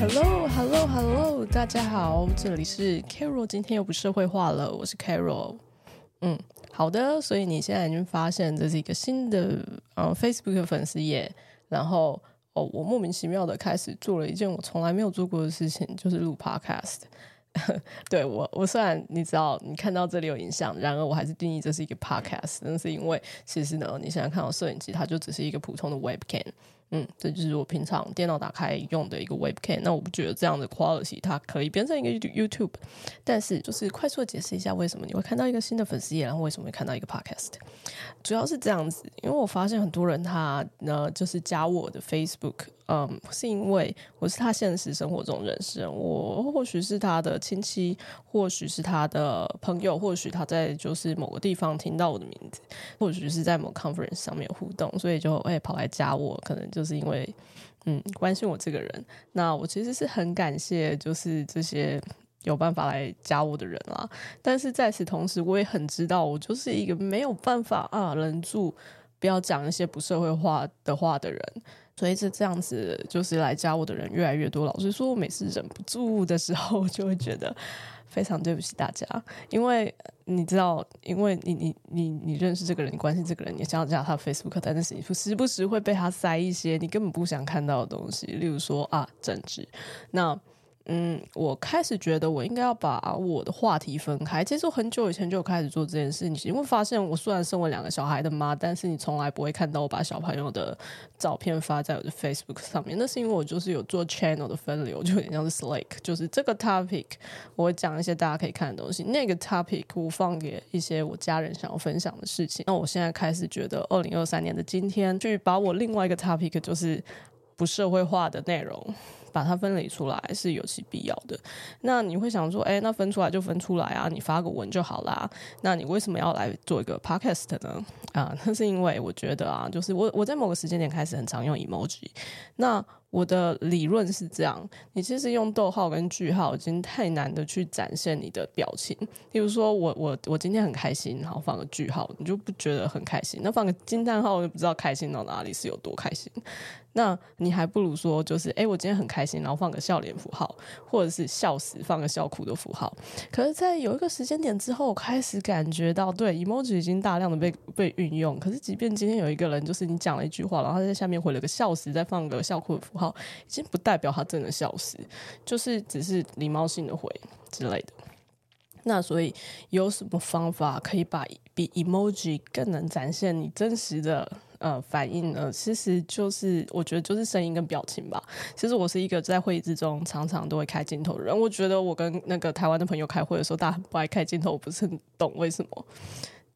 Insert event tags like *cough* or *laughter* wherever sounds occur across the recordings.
Hello，Hello，大家好，这里是 Carol，今天又不社会化了，我是 Carol。嗯，好的，所以你现在已经发现这是一个新的嗯 Facebook 粉丝页，然后哦，我莫名其妙的开始做了一件我从来没有做过的事情，就是录 Podcast。*laughs* 对我，我虽然你知道你看到这里有影像，然而我还是定义这是一个 Podcast，那是因为其实呢，你现在看到摄影机，它就只是一个普通的 Webcam。嗯，这就是我平常电脑打开用的一个 webcam。那我不觉得这样的 quality 它可以变成一个 YouTube，但是就是快速的解释一下为什么你会看到一个新的粉丝页，然后为什么会看到一个 podcast。主要是这样子，因为我发现很多人他呢就是加我的 Facebook，嗯，是因为我是他现实生活中认识人，我或许是他的亲戚，或许是他的朋友，或许他在就是某个地方听到我的名字，或许是在某 conference 上面有互动，所以就哎跑来加我，可能就。就是因为，嗯，关心我这个人，那我其实是很感谢，就是这些有办法来加我的人啦。但是在此同时，我也很知道，我就是一个没有办法啊忍住不要讲一些不社会化的话的人。所以是这样子，就是来加我的人越来越多。老实说，我每次忍不住的时候，就会觉得。非常对不起大家，因为你知道，因为你你你你认识这个人，你关心这个人，你想要加他 Facebook，但是你时不时会被他塞一些你根本不想看到的东西，例如说啊政治，那。嗯，我开始觉得我应该要把我的话题分开。其实我很久以前就开始做这件事情，因为发现我虽然身为两个小孩的妈，但是你从来不会看到我把小朋友的照片发在我的 Facebook 上面。那是因为我就是有做 channel 的分流，就有点像是 Slack，就是这个 topic 我会讲一些大家可以看的东西，那个 topic 我放给一些我家人想要分享的事情。那我现在开始觉得，二零二三年的今天，去把我另外一个 topic 就是不社会化的内容。把它分离出来是有其必要的。那你会想说，哎，那分出来就分出来啊，你发个文就好啦。那你为什么要来做一个 podcast 呢？啊，*laughs* 那是因为我觉得啊，就是我我在某个时间点开始很常用 emoji。那我的理论是这样：你其实用逗号跟句号已经太难的去展现你的表情。比如说我，我我今天很开心，然后放个句号，你就不觉得很开心。那放个惊叹号，我就不知道开心到哪里是有多开心。那你还不如说，就是哎，我今天很开心，然后放个笑脸符号，或者是笑死，放个笑哭的符号。可是，在有一个时间点之后，我开始感觉到，对，emoji 已经大量的被被运用。可是，即便今天有一个人，就是你讲了一句话，然后他在下面回了个笑死，再放个笑哭的符号号，已经不代表他真的消失，就是只是礼貌性的回之类的。那所以，有什么方法可以把比 emoji 更能展现你真实的？呃，反应呢，其实就是我觉得就是声音跟表情吧。其实我是一个在会议之中常常都会开镜头的人。我觉得我跟那个台湾的朋友开会的时候，大家不爱开镜头，我不是很懂为什么，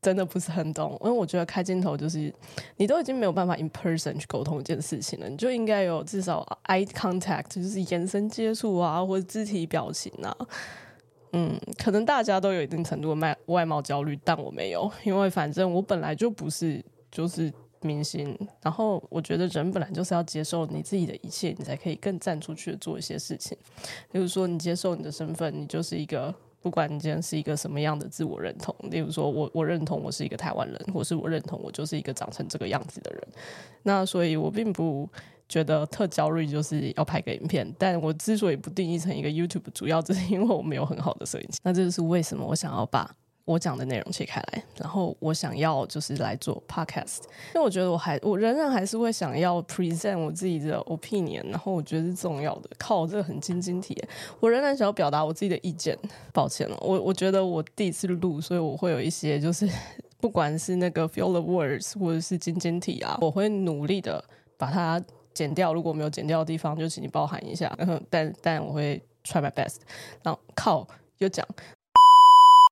真的不是很懂。因为我觉得开镜头就是你都已经没有办法 in person 去沟通一件事情了，你就应该有至少 eye contact，就是眼神接触啊，或者肢体表情啊。嗯，可能大家都有一定程度的外外貌焦虑，但我没有，因为反正我本来就不是就是。明星，然后我觉得人本来就是要接受你自己的一切，你才可以更站出去做一些事情。比如说，你接受你的身份，你就是一个，不管你今天是一个什么样的自我认同。例如说我我认同我是一个台湾人，或是我认同我就是一个长成这个样子的人。那所以，我并不觉得特焦虑，就是要拍个影片。但我之所以不定义成一个 YouTube，主要就是因为我没有很好的摄影机。那这就是为什么我想要把。我讲的内容切开来，然后我想要就是来做 podcast，因为我觉得我还我仍然还是会想要 present 我自己的 opinion，然后我觉得是重要的。靠，这个很晶晶体，我仍然想要表达我自己的意见。抱歉了，我我觉得我第一次录，所以我会有一些就是 *laughs* 不管是那个 feel the words 或者是晶晶体啊，我会努力的把它剪掉。如果没有剪掉的地方，就请你包涵一下。然后但但我会 try my best。然后靠，又讲。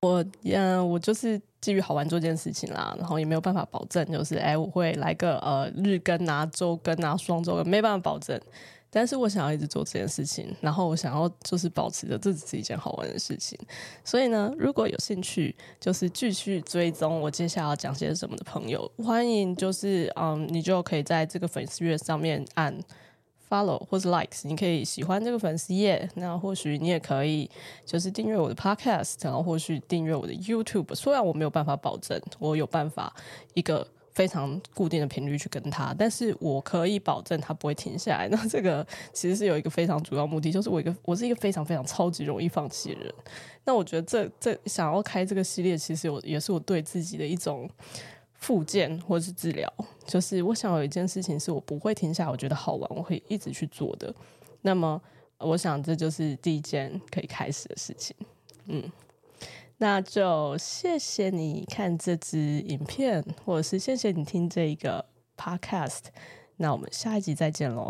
我嗯，我就是基于好玩做这件事情啦，然后也没有办法保证，就是哎，我会来个呃日更啊、周更啊、双周更，没办法保证。但是我想要一直做这件事情，然后我想要就是保持着这只是一件好玩的事情。所以呢，如果有兴趣，就是继续追踪我接下来要讲些什么的朋友，欢迎就是嗯，你就可以在这个粉丝页上面按。Follow 或是 likes，你可以喜欢这个粉丝页，那或许你也可以就是订阅我的 podcast，然后或许订阅我的 YouTube。虽然我没有办法保证我有办法一个非常固定的频率去跟他，但是我可以保证他不会停下来。那这个其实是有一个非常主要目的，就是我一个我是一个非常非常超级容易放弃的人。那我觉得这这想要开这个系列，其实有也是我对自己的一种复健或是治疗。就是我想有一件事情是我不会停下，我觉得好玩，我会一直去做的。那么我想这就是第一件可以开始的事情。嗯。那就谢谢你看这支影片，或者是谢谢你听这一个 podcast。那我们下一集再见喽。